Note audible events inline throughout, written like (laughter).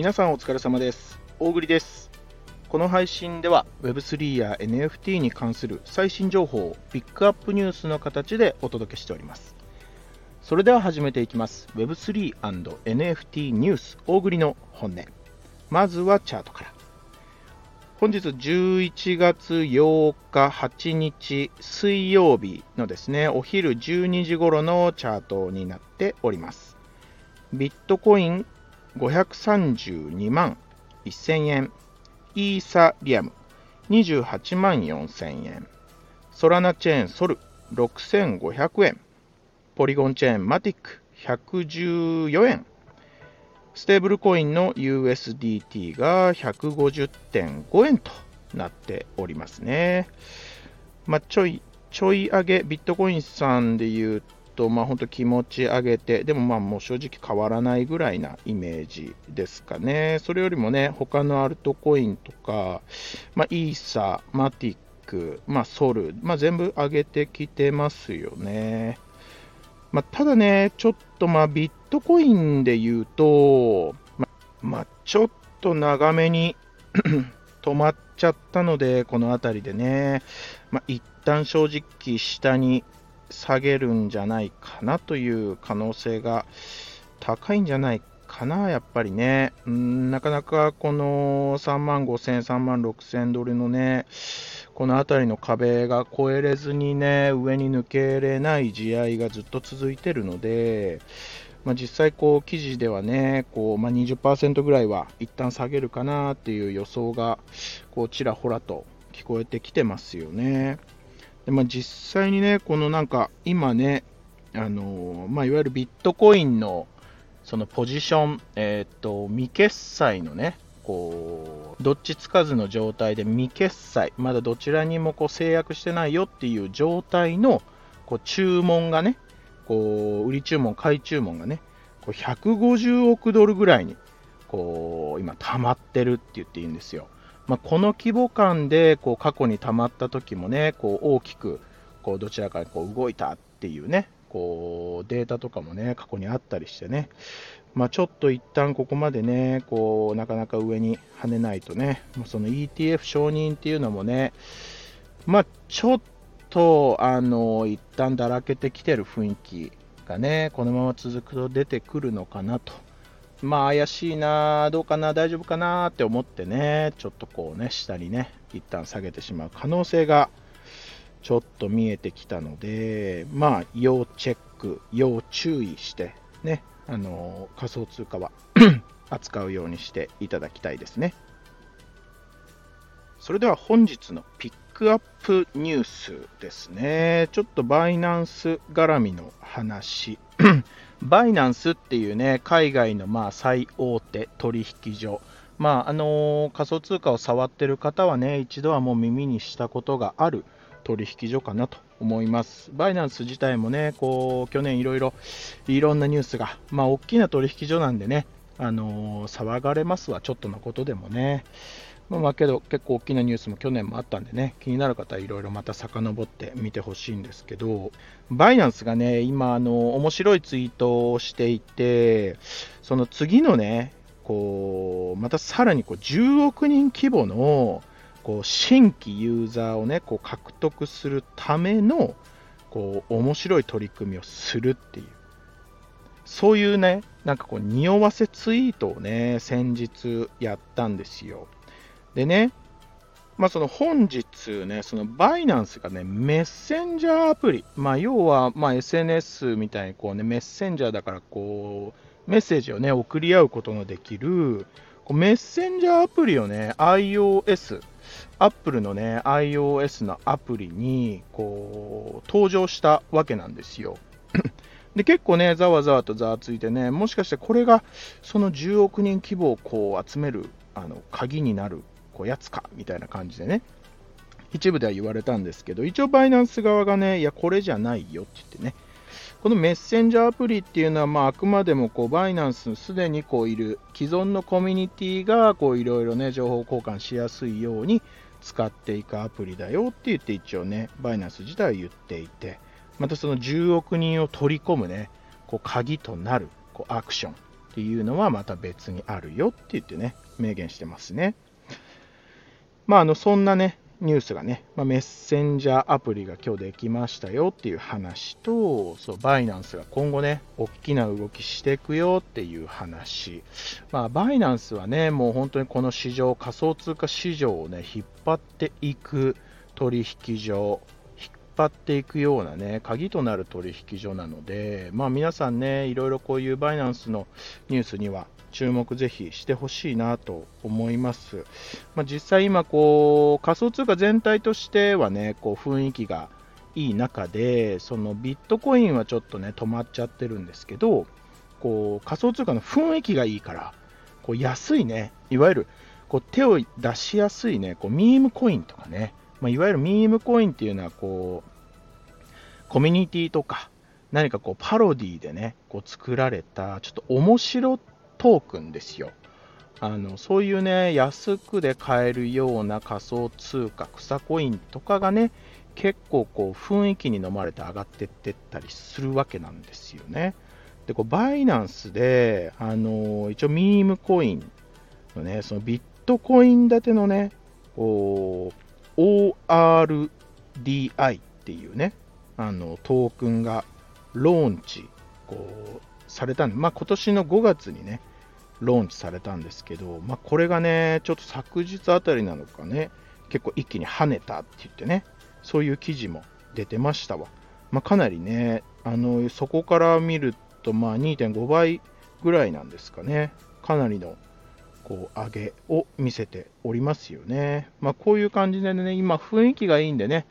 皆さんお疲れ様です。大栗です。この配信では Web3 や NFT に関する最新情報をピックアップニュースの形でお届けしております。それでは始めていきます。Web3&NFT ニュース大栗の本音。まずはチャートから。本日11月8日8日水曜日のですね、お昼12時頃のチャートになっております。ビットコイン532万1000円、イーサリアム28万4000円、ソラナチェーンソル6500円、ポリゴンチェーンマティック114円、ステーブルコインの USDT が150.5円となっておりますね。まあ、ちょい、ちょい上げ、ビットコインさんで言うと、まあ、本当気持ち上げて、でもまあもう正直変わらないぐらいなイメージですかね。それよりもね、他のアルトコインとか、まあ、イーサ、マティック、まあ、ソル、まあ、全部上げてきてますよね。まあ、ただね、ちょっとまあビットコインで言うと、ままあ、ちょっと長めに (coughs) 止まっちゃったので、この辺りでね、まあ、一旦正直下に下げるんじゃないかなという可能性が高いんじゃないかな、やっぱりね。んなかなかこの3万5000、3万6000ドルのね、この辺りの壁が越えれずにね、上に抜けれない試合いがずっと続いてるので、まあ、実際こう記事ではね、こうまあ、20%ぐらいは一旦下げるかなっていう予想がこうちらほらと聞こえてきてますよね。でまあ、実際にね、このなんか今ね、あのまあ、いわゆるビットコインのそのポジション、えっ、と未決済のね、こうどっちつかずの状態で未決済、まだどちらにもこう制約してないよっていう状態のこう注文がね、こう売り注文、買い注文がね、こう150億ドルぐらいにこう今溜まってるって言っていいんですよ。まあ、この規模感でこう過去に溜まった時もね、こう大きくこうどちらかにこう動いたっていうね、こうデータとかもね、過去にあったりしてね、まあ、ちょっと一旦ここまでね、こうなかなか上に跳ねないとね、もうその ETF 承認っていうのもね、まあ、ちょっとあの一旦だらけてきてる雰囲気がね、このまま続くと出てくるのかなと。まあ怪しいな、どうかな、大丈夫かなって思ってね、ちょっとこうね、下にね、一旦下げてしまう可能性がちょっと見えてきたので、まあ、要チェック、要注意して、ね、あの仮想通貨は (coughs) 扱うようにしていただきたいですね。それでは本日のピックアップニュースですね。ちょっとバイナンス絡みの話。バイナンスっていうね、海外のまあ最大手取引所。まあ、あの仮想通貨を触ってる方はね、一度はもう耳にしたことがある取引所かなと思います。バイナンス自体もね、こう、去年いろいろ、いろんなニュースが、まあ、大きな取引所なんでね、あの騒がれますわ、ちょっとのことでもね。まあ、まあ、けど、結構大きなニュースも去年もあったんでね、気になる方はいろいろまた遡って見てほしいんですけど、バイナンスがね、今、あの、面白いツイートをしていて、その次のね、こう、またさらにこう10億人規模の、こう新規ユーザーをね、こう獲得するための、こう、面白い取り組みをするっていう。そういうね、なんかこう、匂わせツイートをね、先日やったんですよ。でね、まあその本日ね、そのバイナンスがね、メッセンジャーアプリ、まあ要は、まあ SNS みたいにこうね、メッセンジャーだからこう、メッセージをね、送り合うことのできる、こうメッセンジャーアプリをね、iOS、Apple のね、iOS のアプリに、こう、登場したわけなんですよ。(clears throat) で、結構ね、ざわざわとざわついてね、もしかしてこれが、その10億人規模をこう集める、あの、鍵になる、こう、やつか、みたいな感じでね、一部では言われたんですけど、一応バイナンス側がね、いや、これじゃないよって言ってね、このメッセンジャーアプリっていうのは、まあ、あくまでもこうバイナンスのすでにこういる既存のコミュニティがいろいろね情報交換しやすいように使っていくアプリだよって言って一応ねバイナンス自体は言っていて。またその10億人を取り込むねこう鍵となるこうアクションっていうのはまた別にあるよって言ってね、明言してますね。まあ、あの、そんなね、ニュースがね、まあ、メッセンジャーアプリが今日できましたよっていう話と、そう、バイナンスが今後ね、大きな動きしていくよっていう話。まあ、バイナンスはね、もう本当にこの市場、仮想通貨市場をね、引っ張っていく取引所、引っ張っていくようなね、鍵となる取引所なので、まあ皆さんね、いろいろこういうバイナンスのニュースには注目ぜひしてほしいなと思います。まあ、実際今こう仮想通貨全体としてはね、こう雰囲気がいい中で、そのビットコインはちょっとね止まっちゃってるんですけど、こう仮想通貨の雰囲気がいいから、こう安いね、いわゆるこう手を出しやすいね、こうミームコインとかね、まあ、いわゆるミームコインっていうのはこうコミュニティとか何かこうパロディでね、こう作られたちょっと面白トークンですよ。あのそういうね、安くで買えるような仮想通貨、草コインとかがね、結構こう雰囲気に飲まれて上がってってったりするわけなんですよね。で、こうバイナンスで、あの一応ミームコインのね、そのビットコイン建てのね、こう ORDI っていうね、あのトークンがローンチこうされたんで、まあ、今年の5月にね、ローンチされたんですけど、まあ、これがね、ちょっと昨日あたりなのかね、結構一気に跳ねたって言ってね、そういう記事も出てましたわ。まあ、かなりね、あのそこから見ると、まあ、2.5倍ぐらいなんですかね、かなりのこう上げを見せておりますよね。まあ、こういう感じでね、今、雰囲気がいいんでね、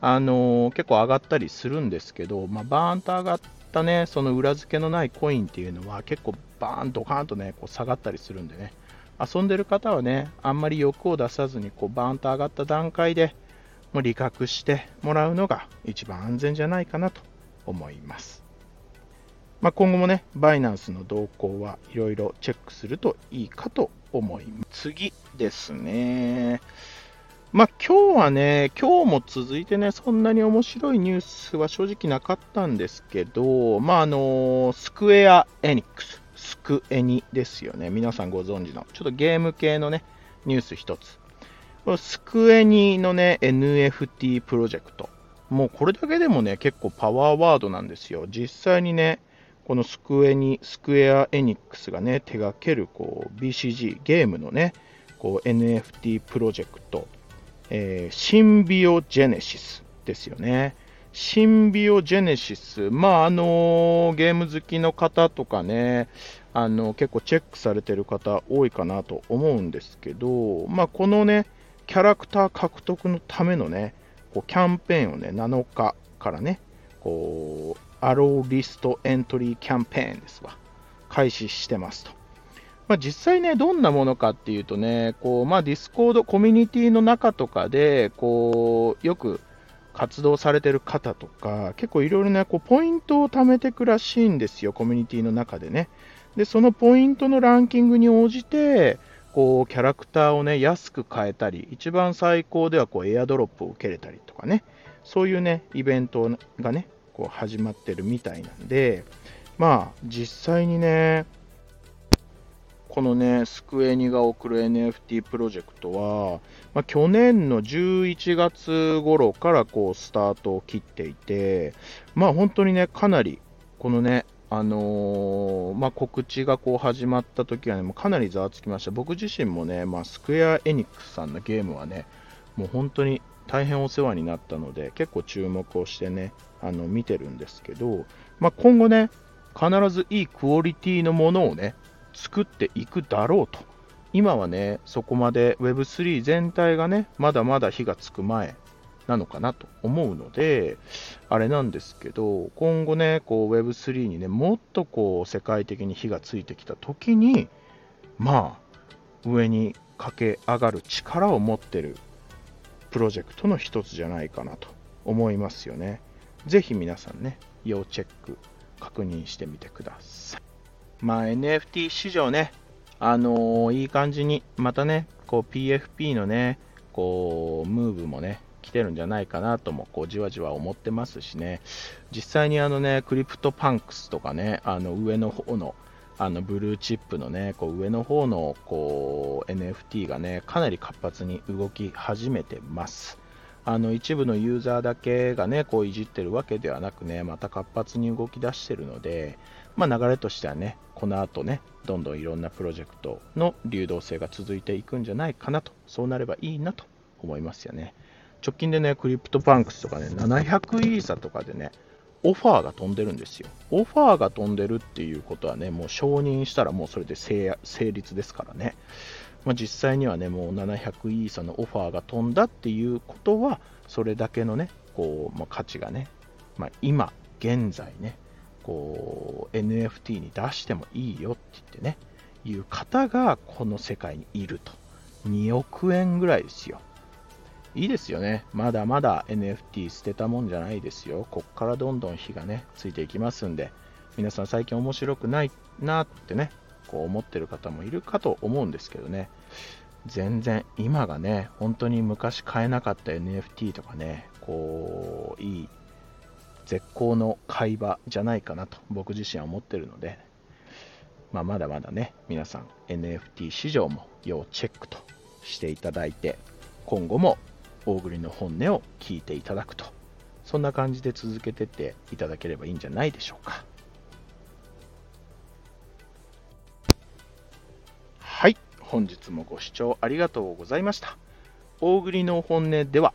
あのー、結構上がったりするんですけど、まあ、バーンと上がったね、その裏付けのないコインっていうのは結構バーンドカーンとね、こう下がったりするんでね、遊んでる方はね、あんまり欲を出さずにこうバーンと上がった段階でもう利確してもらうのが一番安全じゃないかなと思います。まあ、今後もね、バイナンスの動向はいろいろチェックするといいかと思います。次ですね。まあ、今日はね、今日も続いてね、そんなに面白いニュースは正直なかったんですけど、まあ、あのスクエア・エニックス、スクエニですよね。皆さんご存知の、ちょっとゲーム系のね、ニュース一つ。スクエニのね、NFT プロジェクト。もうこれだけでもね、結構パワーワードなんですよ。実際にね、このスクエニ、スクエア・エニックスがね、手掛けるこう BCG、ゲームのね、こう NFT プロジェクト。えー、シンビオジェネシスですよね。シンビオジェネシス、まああのゲーム好きの方とかね、あの結構チェックされてる方多いかなと思うんですけど、まあ、このね、キャラクター獲得のためのね、こうキャンペーンをね、7日からね、こう、アローリストエントリーキャンペーンですわ、開始してますと。まあ、実際ね、どんなものかっていうとね、こうまあ、ディスコードコミュニティの中とかで、こうよく活動されてる方とか、結構いろいろね、こうポイントを貯めてくらしいんですよ、コミュニティの中でね。で、そのポイントのランキングに応じて、こうキャラクターをね、安く買えたり、一番最高ではこうエアドロップを受けれたりとかね、そういうね、イベントがね、こう始まってるみたいなんで、まあ、実際にね、このね、スクエニが送る NFT プロジェクトは、まあ、去年の11月頃からこうスタートを切っていて、まあ本当にね、かなり、このね、あのー、まあ、告知がこう始まった時はね、もうかなりざわつきました。僕自身もね、まあ、スクエア・エニックスさんのゲームはね、もう本当に大変お世話になったので、結構注目をしてね、あの見てるんですけど、まあ、今後ね、必ずいいクオリティのものをね、作っていくだろうと。今はね、そこまで Web3 全体がね、まだまだ火がつく前なのかなと思うので、あれなんですけど、今後ね、こう Web3 にね、もっとこう世界的に火がついてきた時に、まあ、上に駆け上がる力を持ってるプロジェクトの一つじゃないかなと思いますよね。ぜひ皆さんね、要チェック、確認してみてください。まあ、NFT 市場ね、あのー、いい感じに、またね、こう PFP のね、こう、ムーブもね、来てるんじゃないかなとも、こう、じわじわ思ってますしね、実際にあのね、クリプトパンクスとかね、あの上の方のあのブルーチップのね、こう上の方のこう NFT がね、かなり活発に動き始めてます。あの一部のユーザーだけがね、こういじってるわけではなくね、また活発に動き出してるので、まあ、流れとしてはね、この後ね、どんどんいろんなプロジェクトの流動性が続いていくんじゃないかなと、そうなればいいなと思いますよね。直近でね、クリプトパンクスとかね、700イーサとかでね、オファーが飛んでるんですよ。オファーが飛んでるっていうことはね、もう承認したらもうそれで成立ですからね。まあ、実際にはね、もう700イーサのオファーが飛んだっていうことは、それだけのね、こう、まあ、価値がね、まあ、今、現在ね、こう、NFT に出してもいいよって言ってね、いう方がこの世界にいると。2億円ぐらいですよ。いいですよね。まだまだ NFT 捨てたもんじゃないですよ。こっからどんどん火がね、ついていきますんで、皆さん最近面白くないなってね、こう思ってる方もいるかと思うんですけどね、全然今がね、本当に昔買えなかった NFT とかね、こう、いい、絶好の買い場じゃないかなと僕自身は思ってるので、まあ、まだまだね、皆さん NFT 市場も要チェックとしていただいて、今後も大栗の本音を聞いていただくと、そんな感じで続けてっていただければいいんじゃないでしょうか。はい、本日もご視聴ありがとうございました。大栗の本音では、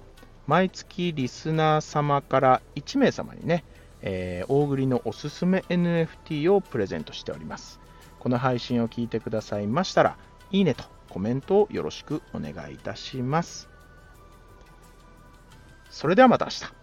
毎月リスナー様から1名様にね、えー、大栗のおすすめ NFT をプレゼントしております。この配信を聞いてくださいましたら、いいねとコメントをよろしくお願いいたします。それではまた明日。